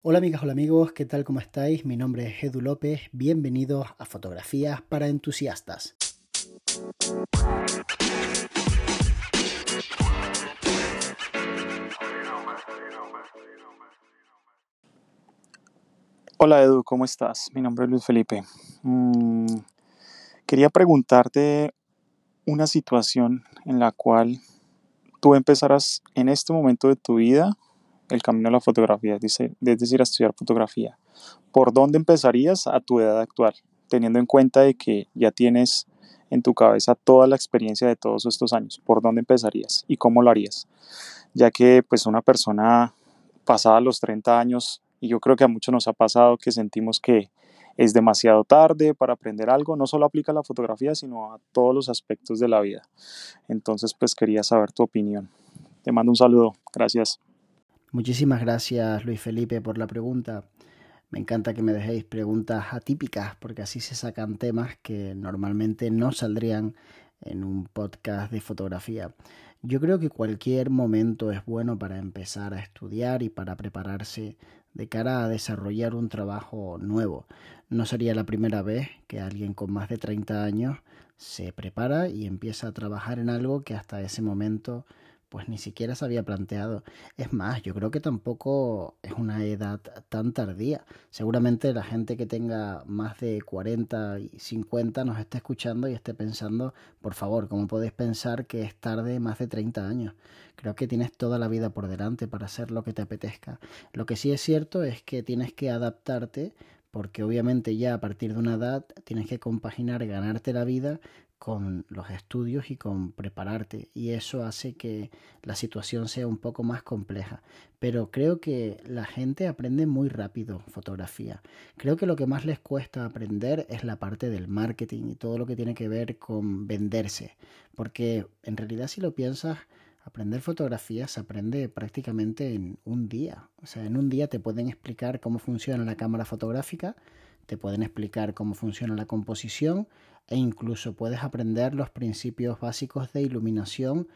Hola amigas, hola amigos, ¿qué tal? ¿Cómo estáis? Mi nombre es Edu López, bienvenidos a Fotografías para Entusiastas. Hola Edu, ¿cómo estás? Mi nombre es Luis Felipe. Mm, quería preguntarte una situación en la cual tú empezarás en este momento de tu vida el camino a la fotografía, es decir, a estudiar fotografía. ¿Por dónde empezarías a tu edad actual? Teniendo en cuenta de que ya tienes en tu cabeza toda la experiencia de todos estos años. ¿Por dónde empezarías y cómo lo harías? Ya que pues una persona pasada los 30 años y yo creo que a muchos nos ha pasado que sentimos que es demasiado tarde para aprender algo. No solo aplica a la fotografía, sino a todos los aspectos de la vida. Entonces, pues quería saber tu opinión. Te mando un saludo. Gracias. Muchísimas gracias, Luis Felipe, por la pregunta. Me encanta que me dejéis preguntas atípicas porque así se sacan temas que normalmente no saldrían en un podcast de fotografía. Yo creo que cualquier momento es bueno para empezar a estudiar y para prepararse de cara a desarrollar un trabajo nuevo. No sería la primera vez que alguien con más de 30 años se prepara y empieza a trabajar en algo que hasta ese momento pues ni siquiera se había planteado. Es más, yo creo que tampoco es una edad tan tardía. Seguramente la gente que tenga más de 40 y 50 nos esté escuchando y esté pensando, por favor, ¿cómo podéis pensar que es tarde más de 30 años? Creo que tienes toda la vida por delante para hacer lo que te apetezca. Lo que sí es cierto es que tienes que adaptarte porque obviamente ya a partir de una edad tienes que compaginar ganarte la vida con los estudios y con prepararte y eso hace que la situación sea un poco más compleja. Pero creo que la gente aprende muy rápido fotografía. Creo que lo que más les cuesta aprender es la parte del marketing y todo lo que tiene que ver con venderse porque en realidad si lo piensas aprender fotografía se aprende prácticamente en un día o sea en un día te pueden explicar cómo funciona la cámara fotográfica te pueden explicar cómo funciona la composición e incluso puedes aprender los principios básicos de iluminación,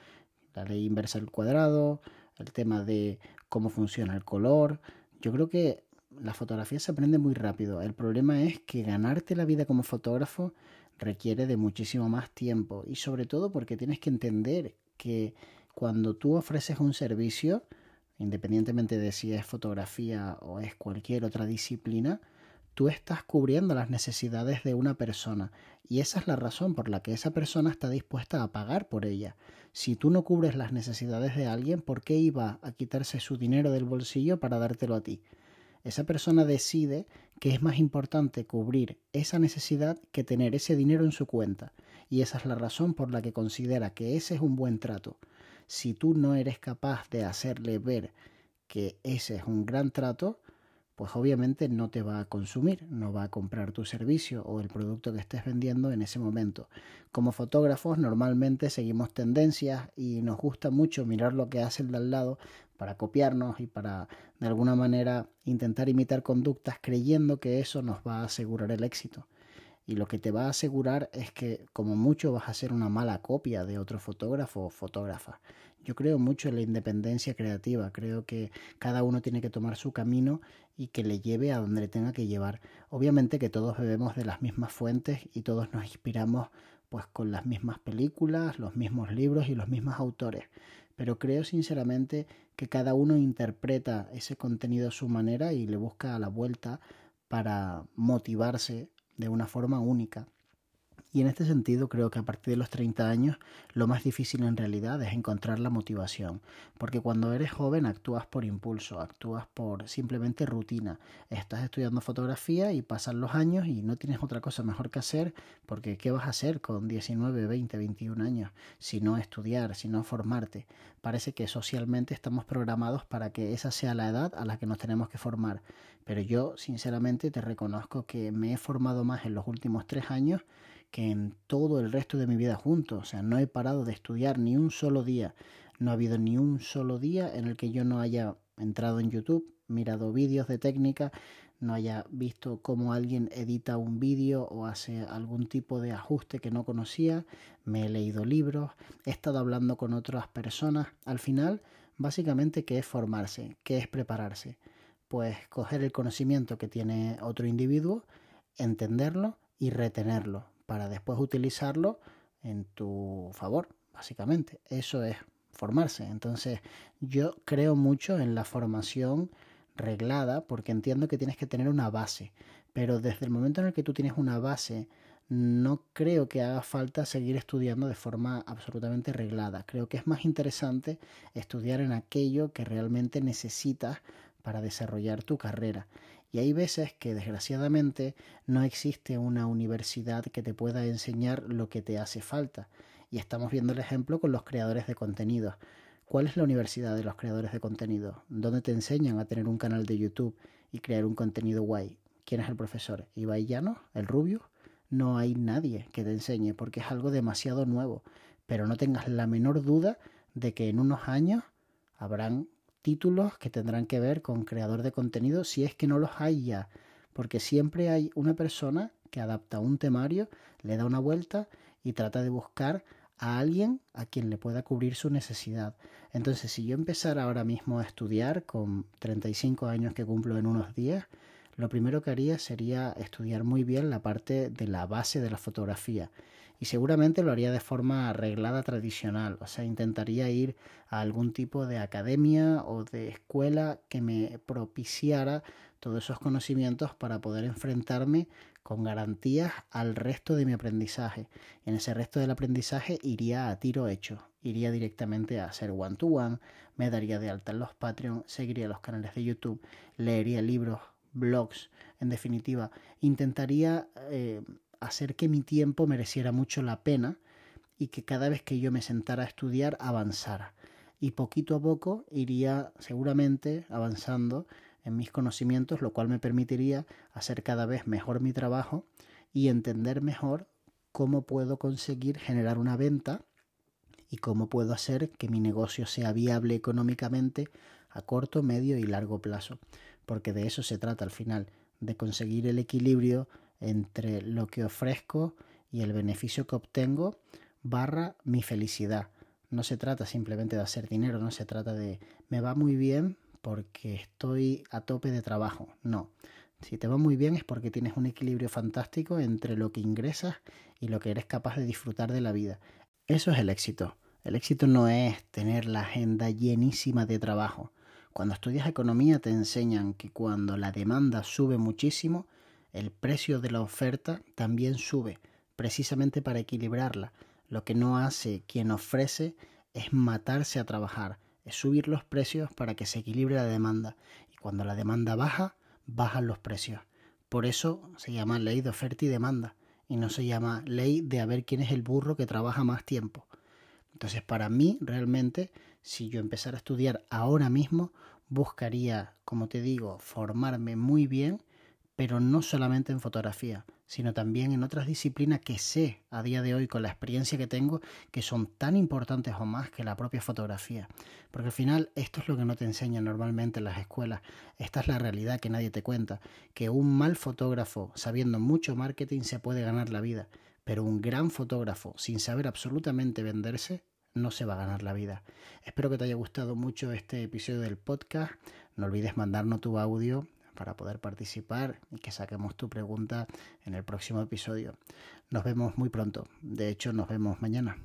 la ley inversa del cuadrado, el tema de cómo funciona el color. Yo creo que la fotografía se aprende muy rápido. El problema es que ganarte la vida como fotógrafo requiere de muchísimo más tiempo y sobre todo porque tienes que entender que cuando tú ofreces un servicio, independientemente de si es fotografía o es cualquier otra disciplina, tú estás cubriendo las necesidades de una persona y esa es la razón por la que esa persona está dispuesta a pagar por ella. Si tú no cubres las necesidades de alguien, ¿por qué iba a quitarse su dinero del bolsillo para dártelo a ti? Esa persona decide que es más importante cubrir esa necesidad que tener ese dinero en su cuenta y esa es la razón por la que considera que ese es un buen trato. Si tú no eres capaz de hacerle ver que ese es un gran trato, pues obviamente no te va a consumir, no va a comprar tu servicio o el producto que estés vendiendo en ese momento. Como fotógrafos normalmente seguimos tendencias y nos gusta mucho mirar lo que hace el de al lado para copiarnos y para de alguna manera intentar imitar conductas creyendo que eso nos va a asegurar el éxito. Y lo que te va a asegurar es que como mucho vas a ser una mala copia de otro fotógrafo o fotógrafa. Yo creo mucho en la independencia creativa, creo que cada uno tiene que tomar su camino y que le lleve a donde le tenga que llevar. Obviamente que todos bebemos de las mismas fuentes y todos nos inspiramos pues con las mismas películas, los mismos libros y los mismos autores. Pero creo sinceramente que cada uno interpreta ese contenido a su manera y le busca a la vuelta para motivarse de una forma única. Y en este sentido creo que a partir de los 30 años lo más difícil en realidad es encontrar la motivación, porque cuando eres joven actúas por impulso, actúas por simplemente rutina. Estás estudiando fotografía y pasan los años y no tienes otra cosa mejor que hacer, porque ¿qué vas a hacer con 19, 20, 21 años si no estudiar, si no formarte? Parece que socialmente estamos programados para que esa sea la edad a la que nos tenemos que formar, pero yo sinceramente te reconozco que me he formado más en los últimos tres años que en todo el resto de mi vida juntos. O sea, no he parado de estudiar ni un solo día. No ha habido ni un solo día en el que yo no haya entrado en YouTube, mirado vídeos de técnica, no haya visto cómo alguien edita un vídeo o hace algún tipo de ajuste que no conocía, me he leído libros, he estado hablando con otras personas. Al final, básicamente, ¿qué es formarse? ¿Qué es prepararse? pues coger el conocimiento que tiene otro individuo, entenderlo y retenerlo para después utilizarlo en tu favor, básicamente. Eso es formarse. Entonces, yo creo mucho en la formación reglada porque entiendo que tienes que tener una base, pero desde el momento en el que tú tienes una base, no creo que haga falta seguir estudiando de forma absolutamente reglada. Creo que es más interesante estudiar en aquello que realmente necesitas para desarrollar tu carrera. Y hay veces que desgraciadamente no existe una universidad que te pueda enseñar lo que te hace falta. Y estamos viendo el ejemplo con los creadores de contenidos. ¿Cuál es la universidad de los creadores de contenido? ¿Dónde te enseñan a tener un canal de YouTube y crear un contenido guay? ¿Quién es el profesor? ¿Ibai? ¿El Rubio? No hay nadie que te enseñe porque es algo demasiado nuevo. Pero no tengas la menor duda de que en unos años habrán títulos que tendrán que ver con creador de contenido si es que no los hay ya. Porque siempre hay una persona que adapta un temario, le da una vuelta y trata de buscar a alguien a quien le pueda cubrir su necesidad. Entonces, si yo empezara ahora mismo a estudiar con 35 años que cumplo en unos días, lo primero que haría sería estudiar muy bien la parte de la base de la fotografía y seguramente lo haría de forma arreglada tradicional, o sea, intentaría ir a algún tipo de academia o de escuela que me propiciara todos esos conocimientos para poder enfrentarme con garantías al resto de mi aprendizaje. Y en ese resto del aprendizaje iría a tiro hecho, iría directamente a hacer one to one, me daría de alta en los Patreon, seguiría los canales de YouTube, leería libros, blogs, en definitiva, intentaría eh, hacer que mi tiempo mereciera mucho la pena y que cada vez que yo me sentara a estudiar avanzara. Y poquito a poco iría seguramente avanzando en mis conocimientos, lo cual me permitiría hacer cada vez mejor mi trabajo y entender mejor cómo puedo conseguir generar una venta y cómo puedo hacer que mi negocio sea viable económicamente a corto, medio y largo plazo. Porque de eso se trata al final, de conseguir el equilibrio entre lo que ofrezco y el beneficio que obtengo barra mi felicidad. No se trata simplemente de hacer dinero, no se trata de me va muy bien porque estoy a tope de trabajo. No. Si te va muy bien es porque tienes un equilibrio fantástico entre lo que ingresas y lo que eres capaz de disfrutar de la vida. Eso es el éxito. El éxito no es tener la agenda llenísima de trabajo. Cuando estudias economía te enseñan que cuando la demanda sube muchísimo, el precio de la oferta también sube, precisamente para equilibrarla. Lo que no hace quien ofrece es matarse a trabajar, es subir los precios para que se equilibre la demanda. Y cuando la demanda baja, bajan los precios. Por eso se llama ley de oferta y demanda y no se llama ley de a ver quién es el burro que trabaja más tiempo. Entonces, para mí, realmente, si yo empezara a estudiar ahora mismo, buscaría, como te digo, formarme muy bien pero no solamente en fotografía, sino también en otras disciplinas que sé a día de hoy con la experiencia que tengo que son tan importantes o más que la propia fotografía. Porque al final esto es lo que no te enseñan normalmente en las escuelas. Esta es la realidad que nadie te cuenta, que un mal fotógrafo sabiendo mucho marketing se puede ganar la vida, pero un gran fotógrafo sin saber absolutamente venderse no se va a ganar la vida. Espero que te haya gustado mucho este episodio del podcast. No olvides mandarnos tu audio para poder participar y que saquemos tu pregunta en el próximo episodio. Nos vemos muy pronto. De hecho, nos vemos mañana.